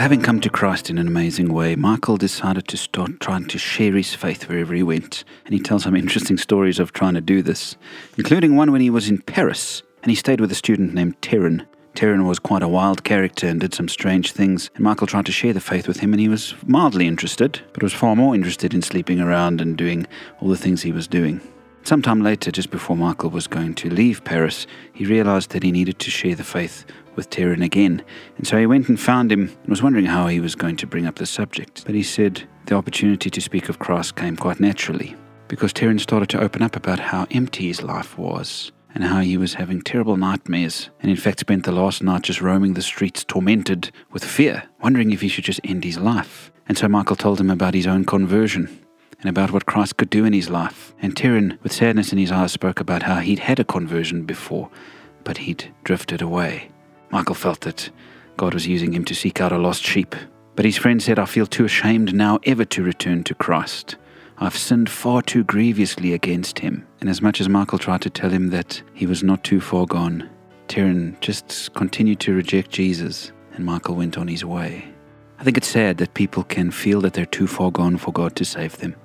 having come to Christ in an amazing way, Michael decided to start trying to share his faith wherever he went. And he tells some interesting stories of trying to do this, including one when he was in Paris and he stayed with a student named Terren. Terren was quite a wild character and did some strange things, and Michael tried to share the faith with him, and he was mildly interested, but was far more interested in sleeping around and doing all the things he was doing. Sometime later, just before Michael was going to leave Paris, he realized that he needed to share the faith with Terren again. And so he went and found him and was wondering how he was going to bring up the subject. But he said the opportunity to speak of Christ came quite naturally because Terren started to open up about how empty his life was and how he was having terrible nightmares and in fact spent the last night just roaming the streets tormented with fear, wondering if he should just end his life. And so Michael told him about his own conversion and about what Christ could do in his life. And Terren, with sadness in his eyes, spoke about how he'd had a conversion before, but he'd drifted away. Michael felt that God was using him to seek out a lost sheep. But his friend said, I feel too ashamed now ever to return to Christ. I've sinned far too grievously against him. And as much as Michael tried to tell him that he was not too far gone, Terren just continued to reject Jesus, and Michael went on his way. I think it's sad that people can feel that they're too far gone for God to save them.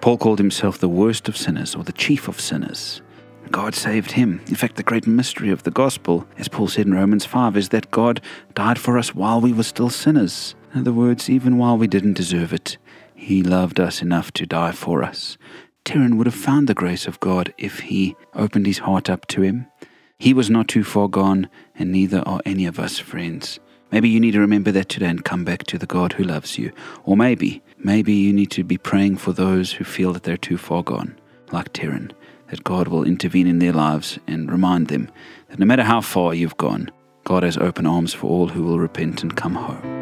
Paul called himself the worst of sinners or the chief of sinners. God saved him. In fact, the great mystery of the gospel, as Paul said in Romans 5, is that God died for us while we were still sinners. In other words, even while we didn't deserve it, He loved us enough to die for us. Terren would have found the grace of God if he opened his heart up to Him. He was not too far gone, and neither are any of us, friends. Maybe you need to remember that today and come back to the God who loves you. Or maybe, maybe you need to be praying for those who feel that they're too far gone, like Terren that God will intervene in their lives and remind them that no matter how far you've gone, God has open arms for all who will repent and come home.